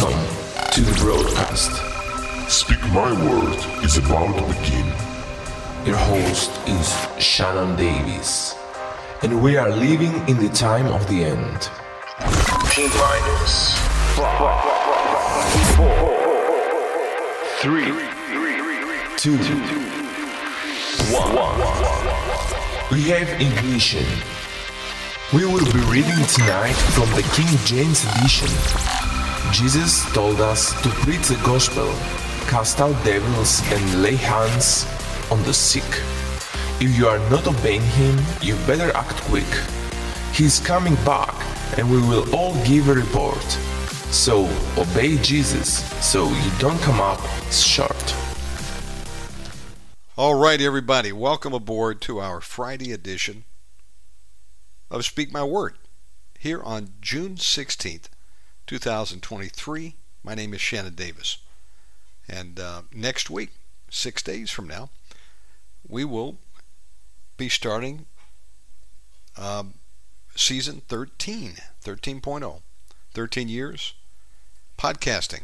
Welcome to the broadcast. Speak My Word is about to begin. Your host is Shannon Davis, and we are living in the time of the end. T minus five, four, three, Two, one. we have ignition. We will be reading tonight from the King James Edition. Jesus told us to preach the gospel, cast out devils, and lay hands on the sick. If you are not obeying him, you better act quick. He is coming back, and we will all give a report. So obey Jesus so you don't come up short. All right, everybody, welcome aboard to our Friday edition of Speak My Word here on June 16th, 2023. My name is Shannon Davis. And uh, next week, six days from now, we will be starting um, season 13, 13.0, 13 years podcasting.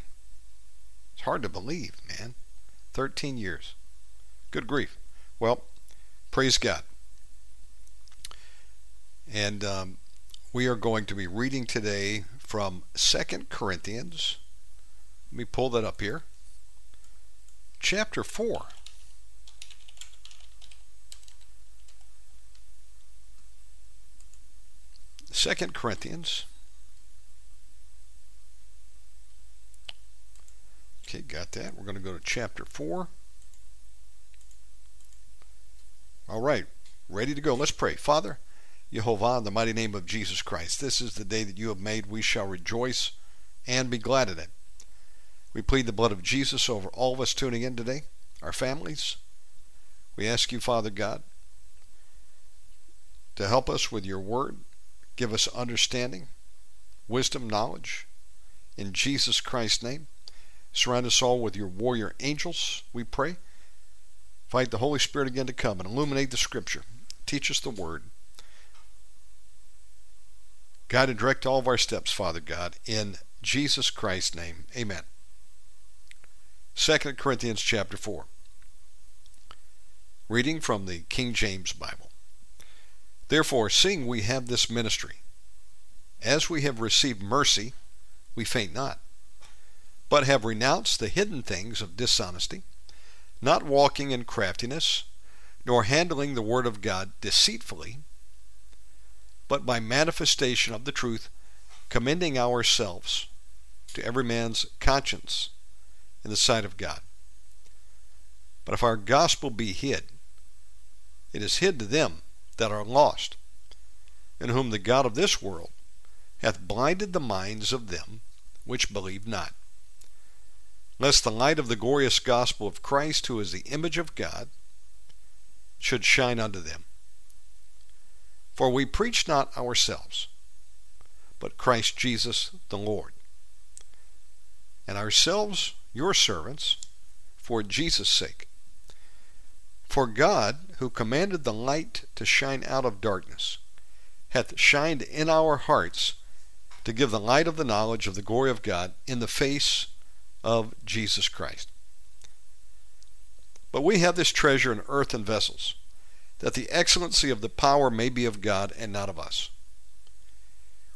It's hard to believe, man. 13 years. Good grief. Well, praise God. And um, we are going to be reading today from Second Corinthians. Let me pull that up here. Chapter 4. Second Corinthians. Okay, got that. We're going to go to chapter 4. All right, ready to go. Let's pray. Father, Jehovah, in the mighty name of Jesus Christ, this is the day that you have made. We shall rejoice and be glad in it. We plead the blood of Jesus over all of us tuning in today, our families. We ask you, Father God, to help us with your word. Give us understanding, wisdom, knowledge. In Jesus Christ's name, surround us all with your warrior angels, we pray. Invite the Holy Spirit again to come and illuminate the Scripture. Teach us the Word. Guide and direct all of our steps, Father God, in Jesus Christ's name. Amen. 2 Corinthians chapter 4. Reading from the King James Bible. Therefore, seeing we have this ministry, as we have received mercy, we faint not, but have renounced the hidden things of dishonesty not walking in craftiness, nor handling the word of God deceitfully, but by manifestation of the truth, commending ourselves to every man's conscience in the sight of God. But if our gospel be hid, it is hid to them that are lost, in whom the God of this world hath blinded the minds of them which believe not lest the light of the glorious gospel of Christ, who is the image of God, should shine unto them. For we preach not ourselves, but Christ Jesus the Lord, and ourselves your servants for Jesus' sake. For God, who commanded the light to shine out of darkness, hath shined in our hearts to give the light of the knowledge of the glory of God in the face of Jesus Christ. But we have this treasure in earthen vessels, that the excellency of the power may be of God and not of us.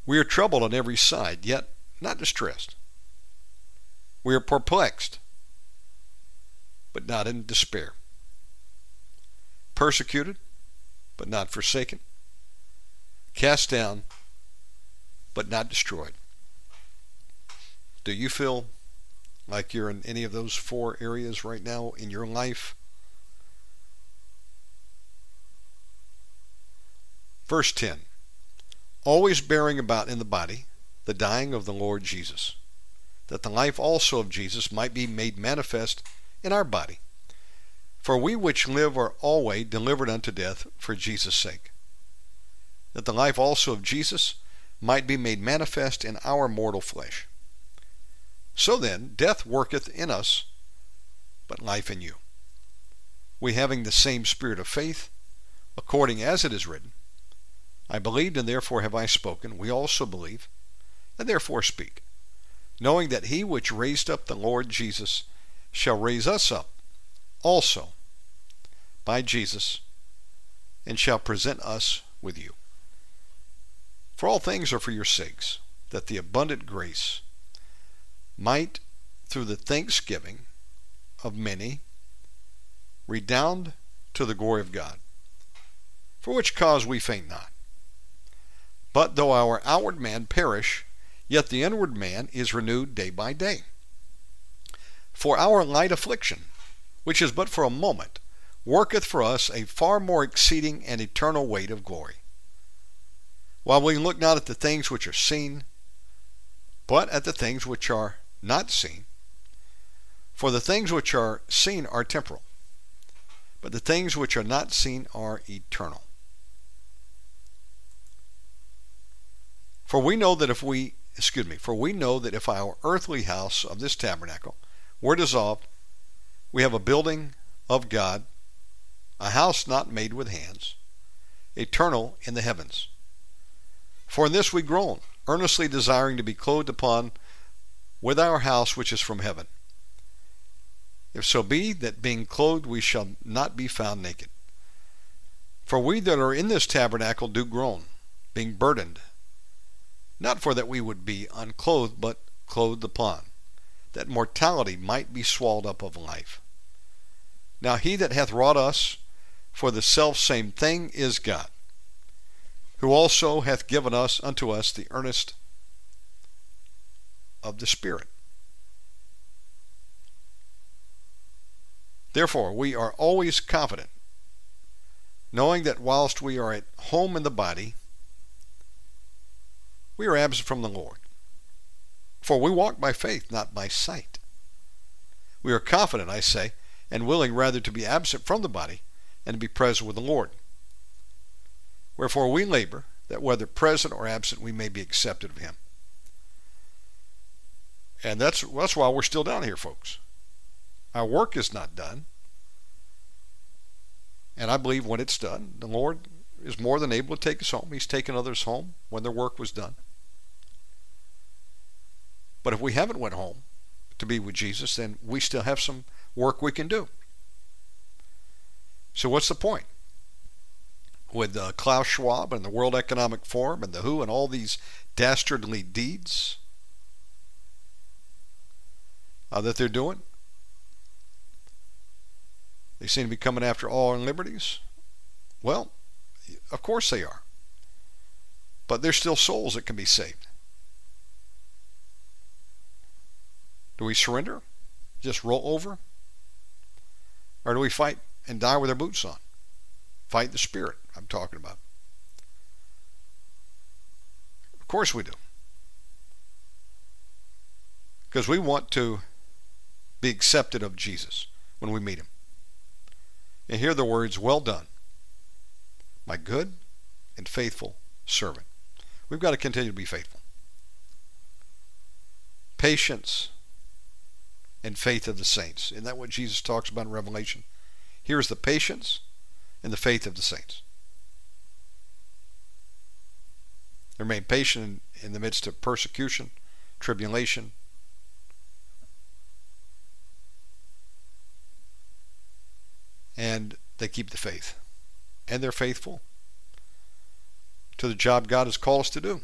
We are troubled on every side, yet not distressed. We are perplexed, but not in despair. Persecuted, but not forsaken. Cast down, but not destroyed. Do you feel like you're in any of those four areas right now in your life. Verse 10 Always bearing about in the body the dying of the Lord Jesus, that the life also of Jesus might be made manifest in our body. For we which live are always delivered unto death for Jesus' sake, that the life also of Jesus might be made manifest in our mortal flesh. So then, death worketh in us, but life in you. We having the same spirit of faith, according as it is written, I believed and therefore have I spoken. We also believe, and therefore speak, knowing that he which raised up the Lord Jesus shall raise us up also by Jesus and shall present us with you. For all things are for your sakes, that the abundant grace might, through the thanksgiving of many, redound to the glory of God. For which cause we faint not. But though our outward man perish, yet the inward man is renewed day by day. For our light affliction, which is but for a moment, worketh for us a far more exceeding and eternal weight of glory. While we look not at the things which are seen, but at the things which are not seen. For the things which are seen are temporal, but the things which are not seen are eternal. For we know that if we excuse me, for we know that if our earthly house of this tabernacle were dissolved, we have a building of God, a house not made with hands, eternal in the heavens. For in this we groan, earnestly desiring to be clothed upon with our house which is from heaven. If so be that being clothed we shall not be found naked. For we that are in this tabernacle do groan, being burdened, not for that we would be unclothed, but clothed upon, that mortality might be swallowed up of life. Now he that hath wrought us for the self same thing is God, who also hath given us unto us the earnest of the Spirit. Therefore, we are always confident, knowing that whilst we are at home in the body, we are absent from the Lord. For we walk by faith, not by sight. We are confident, I say, and willing rather to be absent from the body and to be present with the Lord. Wherefore we labor, that whether present or absent we may be accepted of him. And that's that's why we're still down here, folks. Our work is not done. And I believe when it's done, the Lord is more than able to take us home. He's taken others home when their work was done. But if we haven't went home to be with Jesus, then we still have some work we can do. So what's the point? With uh, Klaus Schwab and the World Economic Forum and the WHO and all these dastardly deeds uh, that they're doing, they seem to be coming after all our liberties. Well, of course they are. But there's still souls that can be saved. Do we surrender? Just roll over? Or do we fight and die with our boots on? Fight the spirit I'm talking about. Of course we do. Because we want to be accepted of Jesus when we meet him. And hear the words, Well done, my good and faithful servant. We've got to continue to be faithful. Patience and faith of the saints. Isn't that what Jesus talks about in Revelation? Here's the patience and the faith of the saints. They remain patient in the midst of persecution, tribulation. And they keep the faith. And they're faithful to the job God has called us to do.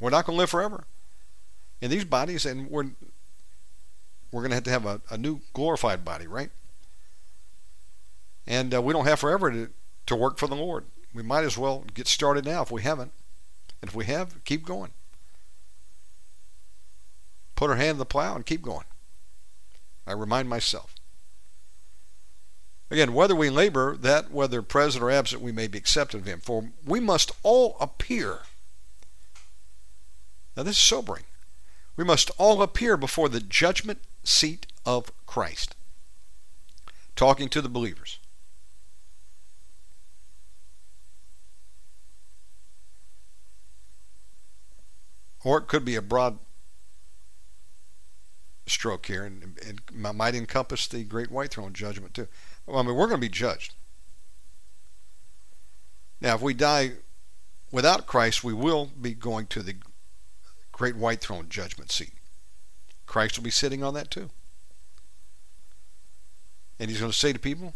We're not going to live forever in these bodies, and we're we're going to have to have a, a new glorified body, right? And uh, we don't have forever to, to work for the Lord. We might as well get started now if we haven't. And if we have, keep going. Put our hand in the plow and keep going. I remind myself. Again, whether we labor, that whether present or absent, we may be accepted of Him. For we must all appear. Now, this is sobering. We must all appear before the judgment seat of Christ. Talking to the believers. Or it could be a broad stroke here and, and might encompass the great white throne judgment too. I mean, we're going to be judged. Now, if we die without Christ, we will be going to the great white throne judgment seat. Christ will be sitting on that too. And he's going to say to people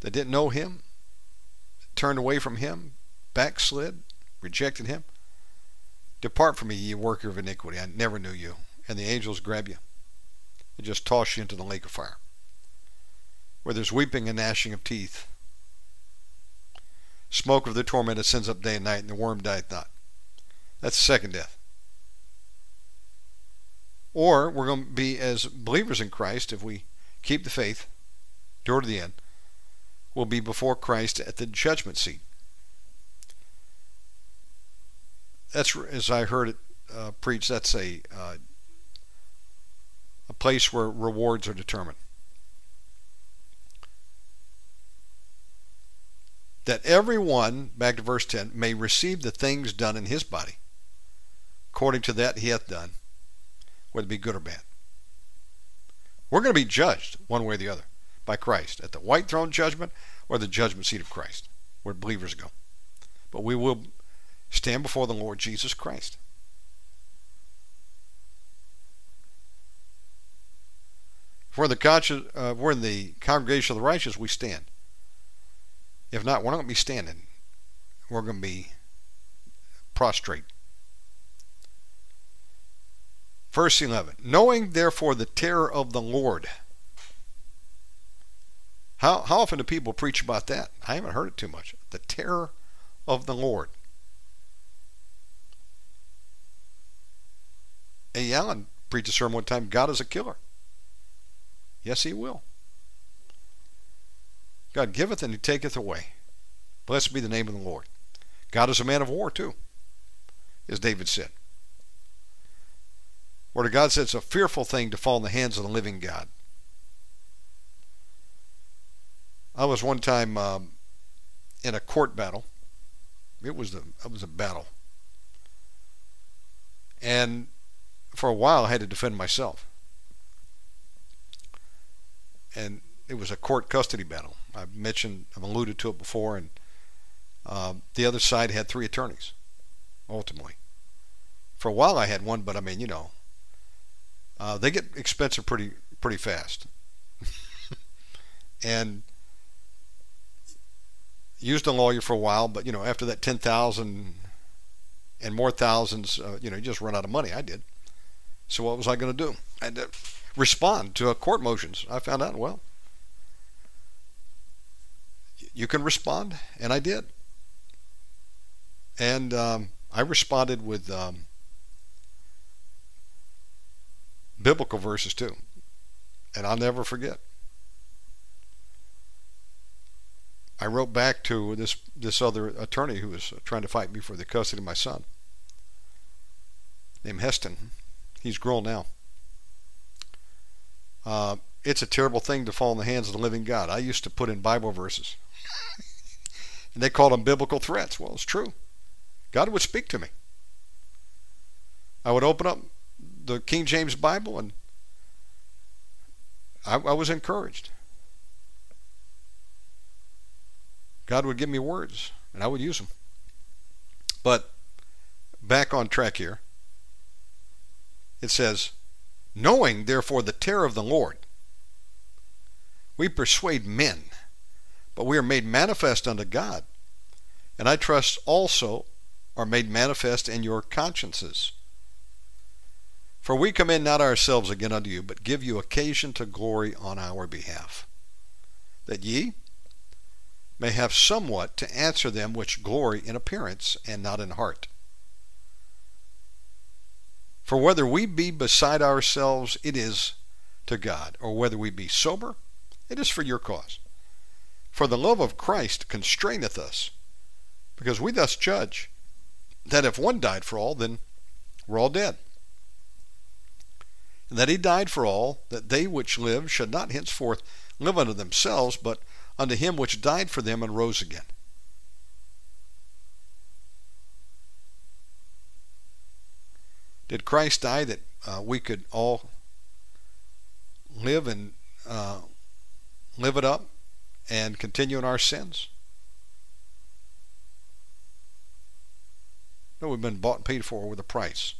that didn't know him, turned away from him, backslid, rejected him, Depart from me, ye worker of iniquity. I never knew you. And the angels grab you and just toss you into the lake of fire, where there's weeping and gnashing of teeth. Smoke of the torment ascends up day and night, and the worm dieth not. That's the second death. Or we're going to be as believers in Christ, if we keep the faith, door to the end, we'll be before Christ at the judgment seat. That's as I heard it uh, preached. That's a uh, a place where rewards are determined. That everyone, back to verse 10, may receive the things done in his body, according to that he hath done, whether it be good or bad. We're going to be judged one way or the other by Christ at the white throne judgment or the judgment seat of Christ, where believers go. But we will stand before the Lord Jesus Christ. The uh, we're in the congregation of the righteous, we stand. If not, we're not going to be standing. We're going to be prostrate. Verse 11 Knowing therefore the terror of the Lord. How, how often do people preach about that? I haven't heard it too much. The terror of the Lord. A. Allen preached a sermon one time God is a killer. Yes, he will. God giveth and he taketh away. Blessed be the name of the Lord. God is a man of war, too, as David said. Word of God said it's a fearful thing to fall in the hands of the living God. I was one time um, in a court battle. It was the it was a battle, and for a while, I had to defend myself. And it was a court custody battle. I've mentioned, I've alluded to it before, and uh, the other side had three attorneys, ultimately. For a while, I had one, but I mean, you know, uh, they get expensive pretty pretty fast. and used a lawyer for a while, but you know, after that ten thousand and more thousands, uh, you know, you just run out of money. I did. So what was I going to do? I had to respond to court motions. I found out, well, you can respond, and I did. And um, I responded with um, biblical verses too. And I'll never forget. I wrote back to this this other attorney who was trying to fight me for the custody of my son, named Heston. He's grown now. Uh, it's a terrible thing to fall in the hands of the living God. I used to put in Bible verses. and they called them biblical threats. Well, it's true. God would speak to me. I would open up the King James Bible and I, I was encouraged. God would give me words and I would use them. But back on track here. It says, Knowing therefore the terror of the Lord, we persuade men, but we are made manifest unto God, and I trust also are made manifest in your consciences. For we commend not ourselves again unto you, but give you occasion to glory on our behalf, that ye may have somewhat to answer them which glory in appearance and not in heart. For whether we be beside ourselves, it is to God, or whether we be sober, it is for your cause. For the love of Christ constraineth us, because we thus judge that if one died for all, then we're all dead. And that he died for all, that they which live should not henceforth live unto themselves, but unto him which died for them and rose again. Did Christ die that uh, we could all live and uh, live it up and continue in our sins? No, we've been bought and paid for with a price.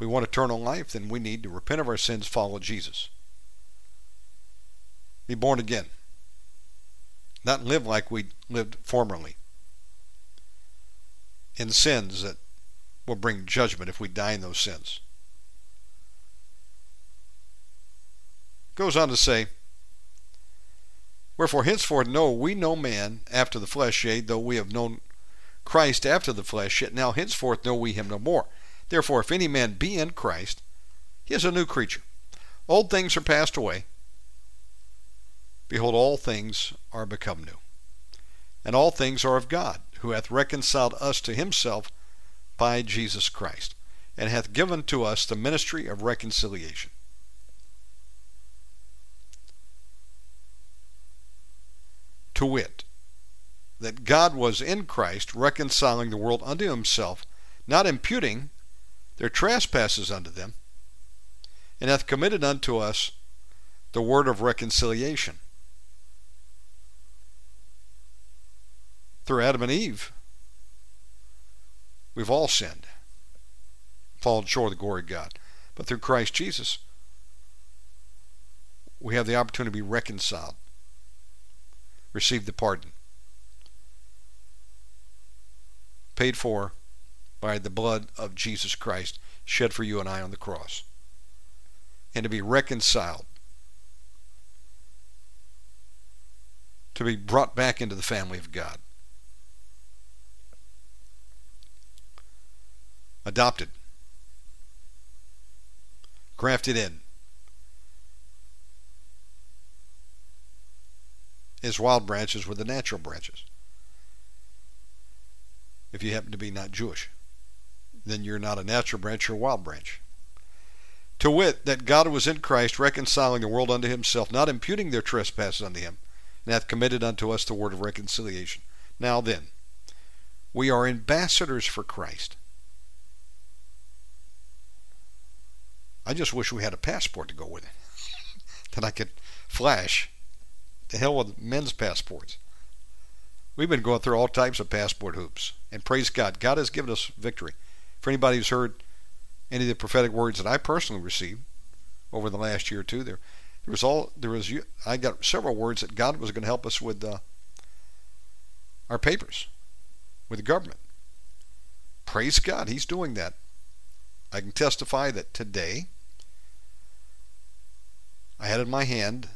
We want eternal life, then we need to repent of our sins, follow Jesus. Be born again. Not live like we lived formerly. In sins that will bring judgment if we die in those sins. Goes on to say, Wherefore henceforth know we no man after the flesh, yea, though we have known Christ after the flesh, yet now henceforth know we him no more. Therefore, if any man be in Christ, he is a new creature. Old things are passed away. Behold, all things are become new. And all things are of God, who hath reconciled us to himself by Jesus Christ, and hath given to us the ministry of reconciliation. To wit, that God was in Christ reconciling the world unto himself, not imputing their trespasses unto them, and hath committed unto us the word of reconciliation. Through Adam and Eve, we've all sinned, fallen short of the glory of God. But through Christ Jesus, we have the opportunity to be reconciled, receive the pardon. paid for by the blood of Jesus Christ shed for you and I on the cross. And to be reconciled, to be brought back into the family of God. Adopted, grafted in. His wild branches were the natural branches if you happen to be not Jewish. Then you're not a natural branch, you're a wild branch. To wit, that God was in Christ reconciling the world unto himself, not imputing their trespasses unto him, and hath committed unto us the word of reconciliation. Now then, we are ambassadors for Christ. I just wish we had a passport to go with it. that I could flash. The hell with men's passports. We've been going through all types of passport hoops. And praise God. God has given us victory. For anybody who's heard any of the prophetic words that I personally received over the last year or two, there, there was all there was. I got several words that God was going to help us with uh, our papers, with the government. Praise God, He's doing that. I can testify that today I had in my hand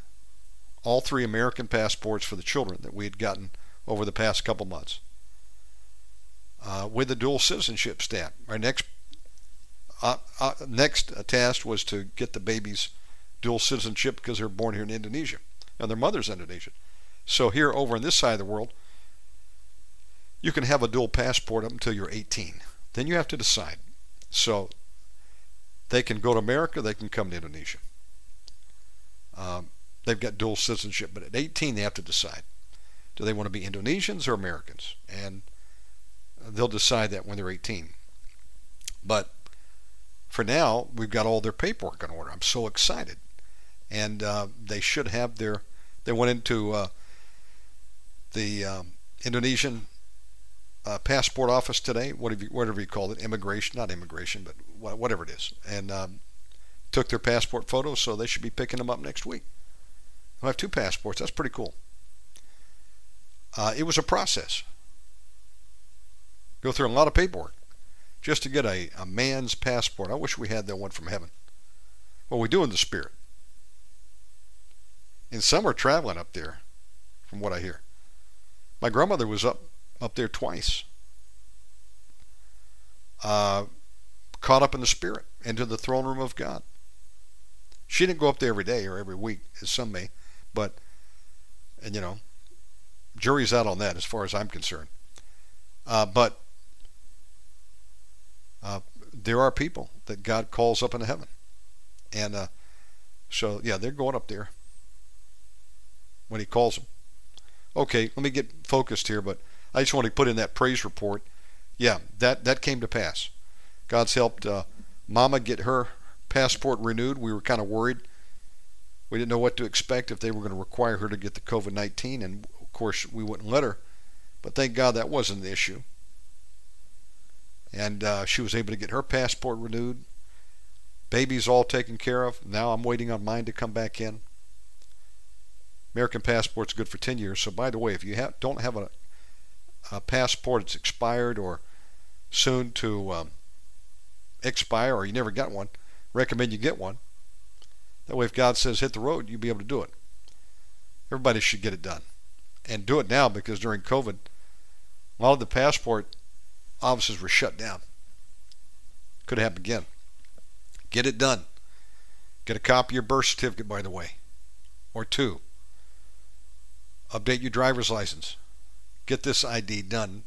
all three American passports for the children that we had gotten over the past couple months uh, with the dual citizenship stamp. Our next uh, uh, next task was to get the babies dual citizenship because they're born here in Indonesia and their mother's Indonesian. So here over on this side of the world, you can have a dual passport up until you're 18. Then you have to decide. So they can go to America, they can come to Indonesia. Um, they've got dual citizenship, but at 18 they have to decide. Do they want to be Indonesians or Americans? And they'll decide that when they're 18. But for now, we've got all their paperwork in order. I'm so excited. And uh, they should have their, they went into uh, the um, Indonesian uh, passport office today, whatever you, whatever you call it, immigration, not immigration, but whatever it is, and um, took their passport photos, so they should be picking them up next week. I have two passports. That's pretty cool. Uh, it was a process. Go through a lot of paperwork just to get a, a man's passport. I wish we had that one from heaven. Well, we do in the spirit. And some are traveling up there, from what I hear. My grandmother was up up there twice. Uh, caught up in the spirit into the throne room of God. She didn't go up there every day or every week, as some may, but and you know, jury's out on that as far as I'm concerned. Uh, but uh, there are people that God calls up into heaven, and uh, so yeah, they're going up there when He calls them. Okay, let me get focused here, but I just want to put in that praise report. Yeah, that that came to pass. God's helped uh, Mama get her passport renewed. We were kind of worried. We didn't know what to expect if they were going to require her to get the COVID 19, and of course, we wouldn't let her, but thank God that wasn't the issue. And uh, she was able to get her passport renewed. Baby's all taken care of. Now I'm waiting on mine to come back in. American passport's good for 10 years. So, by the way, if you don't have a, a passport that's expired or soon to um, expire or you never got one, recommend you get one. That way, if God says hit the road, you'll be able to do it. Everybody should get it done. And do it now because during COVID, a lot of the passport offices were shut down. Could happen again. Get it done. Get a copy of your birth certificate, by the way, or two. Update your driver's license. Get this ID done.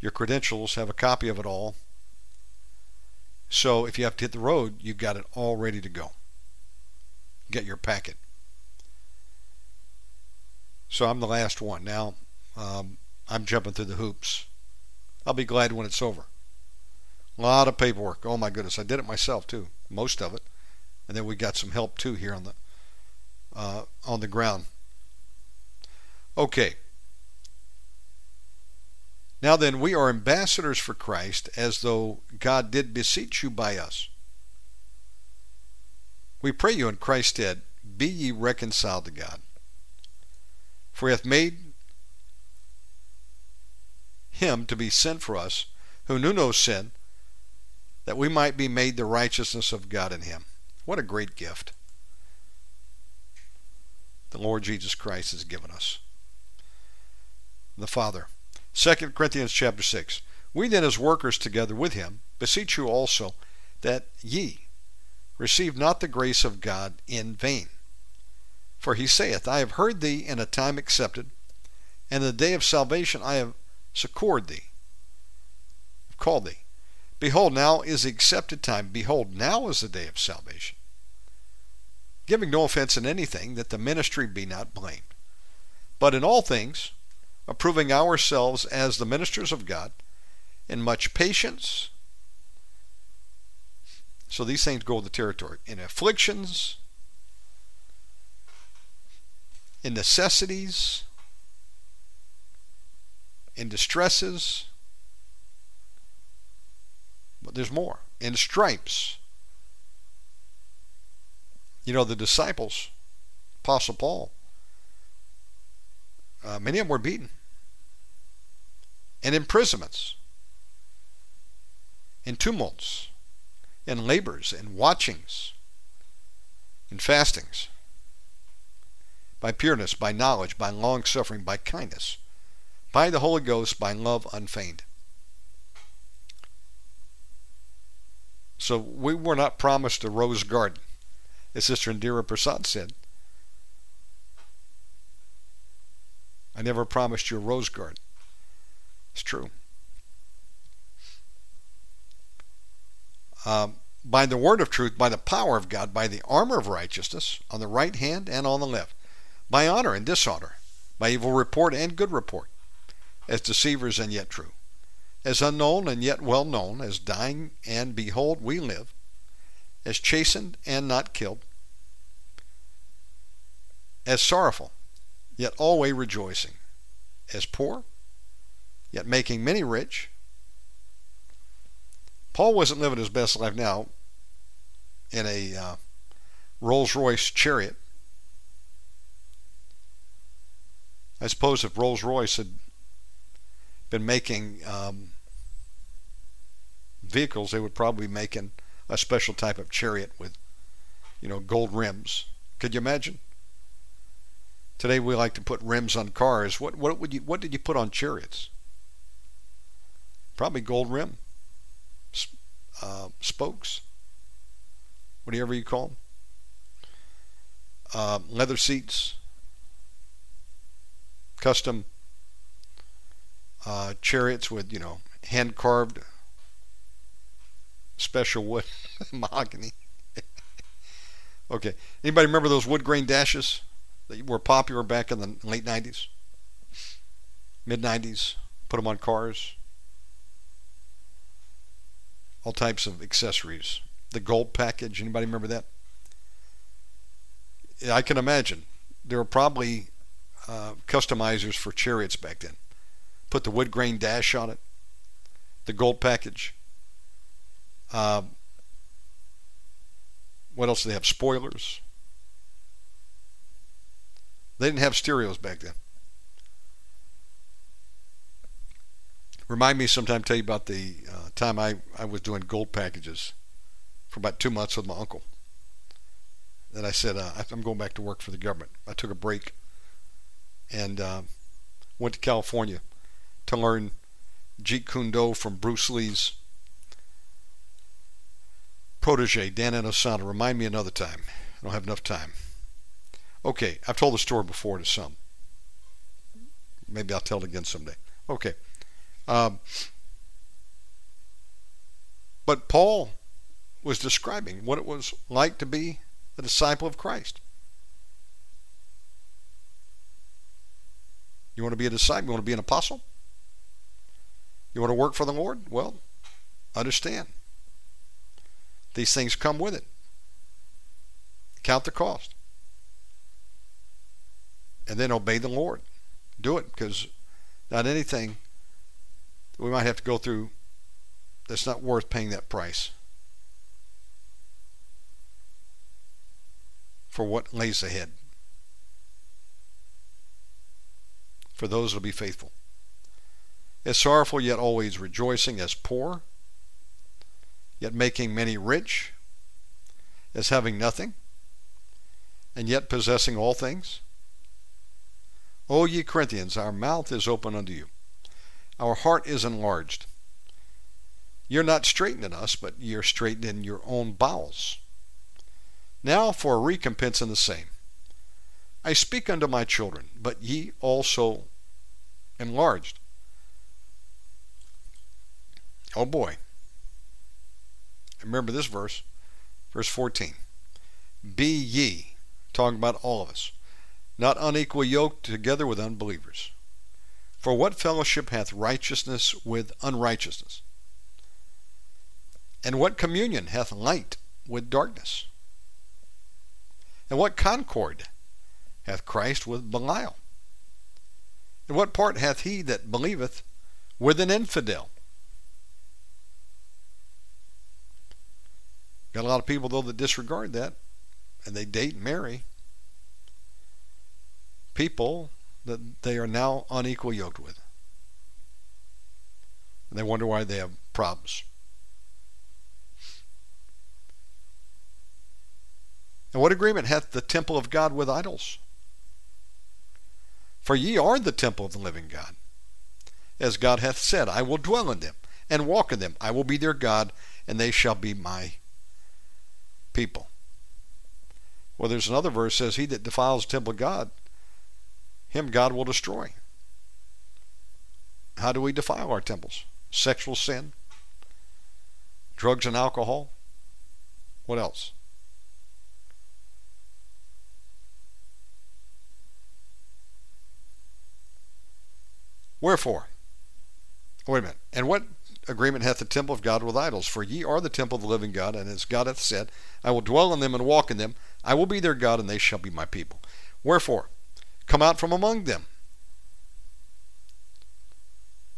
Your credentials, have a copy of it all. So if you have to hit the road, you've got it all ready to go. Get your packet. So I'm the last one. Now, um, I'm jumping through the hoops. I'll be glad when it's over. A lot of paperwork. Oh my goodness, I did it myself too, most of it, and then we got some help too here on the uh, on the ground. Okay. Now then, we are ambassadors for Christ, as though God did beseech you by us. We pray you in Christ's stead, be ye reconciled to God. For he hath made him to be sin for us, who knew no sin, that we might be made the righteousness of God in him. What a great gift the Lord Jesus Christ has given us. The Father. 2 Corinthians chapter 6. We then as workers together with him beseech you also that ye receive not the grace of God in vain. For he saith, I have heard thee in a time accepted, and the day of salvation I have succored thee, called thee. Behold, now is the accepted time. Behold, now is the day of salvation. Giving no offense in anything, that the ministry be not blamed. But in all things, approving ourselves as the ministers of God, in much patience. So these things go with the territory. In afflictions, in necessities, in distresses. But there's more. In stripes. You know, the disciples, Apostle Paul, uh, many of them were beaten. And imprisonments, And tumults, And labors, And watchings, And fastings, by pureness, by knowledge, by long suffering, by kindness by the Holy Ghost, by love unfeigned. So we were not promised a rose garden, as Sister Indira Prasad said. I never promised you a rose garden. It's true. Um, by the word of truth, by the power of God, by the armor of righteousness, on the right hand and on the left, by honor and dishonor, by evil report and good report, as deceivers and yet true, as unknown and yet well known, as dying and behold we live, as chastened and not killed, as sorrowful, yet always rejoicing, as poor, yet making many rich. Paul wasn't living his best life now in a uh, Rolls Royce chariot. I suppose if Rolls Royce had been making um, vehicles, they would probably be making a special type of chariot with, you know, gold rims. Could you imagine? Today we like to put rims on cars. What what would you what did you put on chariots? Probably gold rim, uh, spokes, whatever you call them. Uh, leather seats, custom uh, chariots with, you know, hand carved special wood, mahogany. okay. Anybody remember those wood grain dashes that were popular back in the late 90s? Mid 90s? Put them on cars. All types of accessories. The gold package. Anybody remember that? I can imagine. There were probably uh, customizers for chariots back then put the wood grain dash on it, the gold package. Uh, what else do they have? Spoilers. They didn't have stereos back then. Remind me sometime, tell you about the uh, time I, I was doing gold packages for about two months with my uncle. Then I said, uh, I'm going back to work for the government. I took a break and uh, went to California to learn Jeet Kune Do from Bruce Lee's protege, Dan Inosanto. Remind me another time. I don't have enough time. Okay, I've told the story before to some. Maybe I'll tell it again someday. Okay. Um, but Paul was describing what it was like to be a disciple of Christ. You want to be a disciple? You want to be an apostle? You want to work for the Lord? Well, understand. These things come with it. Count the cost. And then obey the Lord. Do it because not anything we might have to go through that's not worth paying that price for what lays ahead. For those who will be faithful. As sorrowful, yet always rejoicing, as poor, yet making many rich, as having nothing, and yet possessing all things. O ye Corinthians, our mouth is open unto you. Our heart is enlarged. You're not straitened us, but you're straitened in your own bowels. Now for a recompense in the same. I speak unto my children, but ye also enlarged. Oh boy. Remember this verse, verse 14. Be ye, talking about all of us, not unequally yoked together with unbelievers. For what fellowship hath righteousness with unrighteousness? And what communion hath light with darkness? And what concord hath Christ with Belial? And what part hath he that believeth with an infidel? Got a lot of people, though, that disregard that, and they date and marry people that they are now unequal yoked with. And they wonder why they have problems. And what agreement hath the temple of God with idols? For ye are the temple of the living God. As God hath said, I will dwell in them and walk in them. I will be their God, and they shall be my people. Well, there's another verse says, He that defiles the temple of God, him God will destroy. How do we defile our temples? Sexual sin, drugs and alcohol. What else? Wherefore? wait a minute. And what agreement hath the temple of God with idols? For ye are the temple of the living God, and as God hath said, I will dwell in them and walk in them. I will be their God, and they shall be my people. Wherefore? Come out from among them.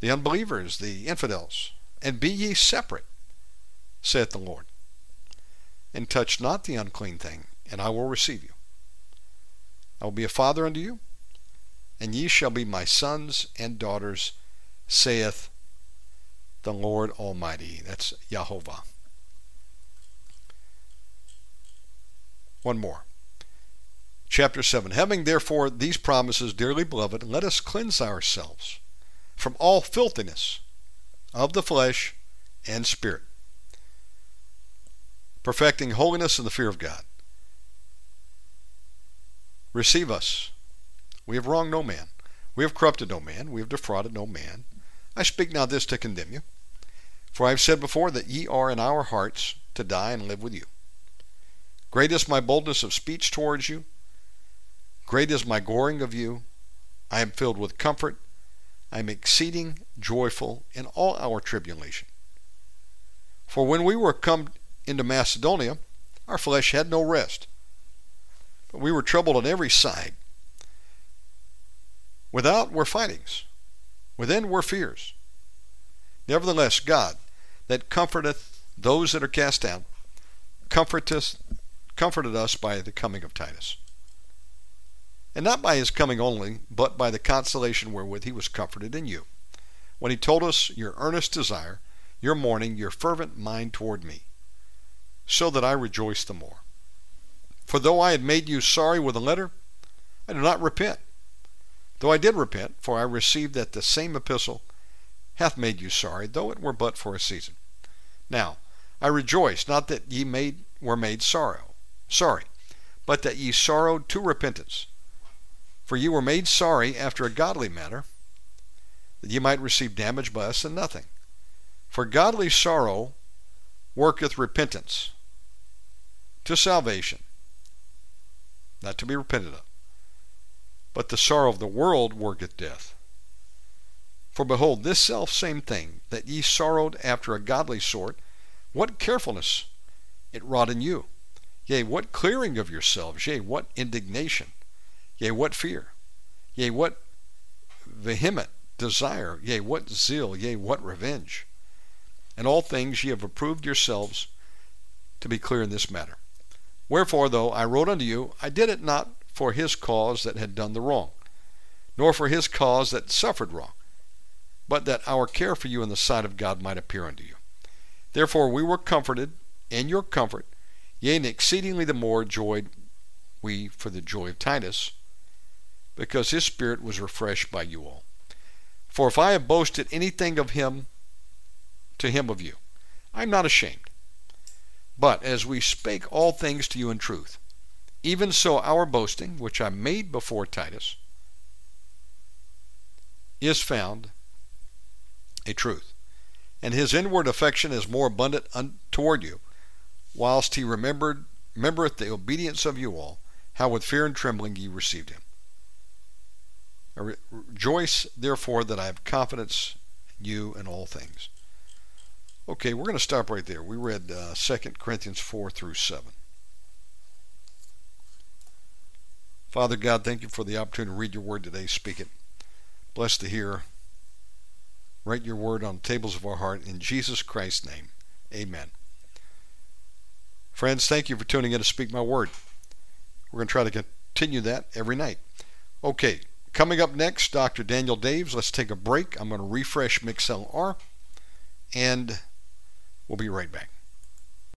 The unbelievers, the infidels, and be ye separate, saith the Lord. And touch not the unclean thing, and I will receive you. I will be a father unto you, and ye shall be my sons and daughters, saith the Lord Almighty. That's Jehovah. One more. Chapter 7. Having therefore these promises, dearly beloved, let us cleanse ourselves from all filthiness of the flesh and spirit, perfecting holiness in the fear of God. Receive us we have wronged no man. We have corrupted no man. We have defrauded no man. I speak now this to condemn you. For I have said before that ye are in our hearts to die and live with you. Great is my boldness of speech towards you. Great is my goring of you. I am filled with comfort. I am exceeding joyful in all our tribulation. For when we were come into Macedonia, our flesh had no rest. But we were troubled on every side. Without were fightings, within were fears. Nevertheless, God, that comforteth those that are cast down, comforteth, comforted us by the coming of Titus. And not by his coming only, but by the consolation wherewith he was comforted in you, when he told us your earnest desire, your mourning, your fervent mind toward me, so that I rejoice the more. For though I had made you sorry with a letter, I do not repent. Though I did repent, for I received that the same epistle hath made you sorry, though it were but for a season. Now, I rejoice, not that ye made, were made sorrow, sorry, but that ye sorrowed to repentance. For ye were made sorry after a godly manner, that ye might receive damage by us and nothing. For godly sorrow worketh repentance to salvation, not to be repented of. But the sorrow of the world worketh death. For behold, this self same thing, that ye sorrowed after a godly sort, what carefulness it wrought in you! Yea, what clearing of yourselves! Yea, what indignation! Yea, what fear! Yea, what vehement desire! Yea, what zeal! Yea, what revenge! And all things ye have approved yourselves to be clear in this matter. Wherefore, though I wrote unto you, I did it not for his cause that had done the wrong, nor for his cause that suffered wrong, but that our care for you in the sight of God might appear unto you. Therefore we were comforted in your comfort, yea, and exceedingly the more joyed we for the joy of Titus, because his spirit was refreshed by you all. For if I have boasted anything of him to him of you, I am not ashamed but as we spake all things to you in truth, even so our boasting, which I made before Titus, is found a truth. And his inward affection is more abundant toward you, whilst he remembered remembereth the obedience of you all, how with fear and trembling ye received him. I rejoice, therefore, that I have confidence in you in all things. Okay, we're going to stop right there. We read uh, 2 Corinthians 4 through 7. Father God, thank you for the opportunity to read your word today. Speak it. Bless to hear. Write your word on the tables of our heart. In Jesus Christ's name, amen. Friends, thank you for tuning in to Speak My Word. We're going to try to continue that every night. Okay, coming up next, Dr. Daniel Daves. Let's take a break. I'm going to refresh MixLR and We'll be right back.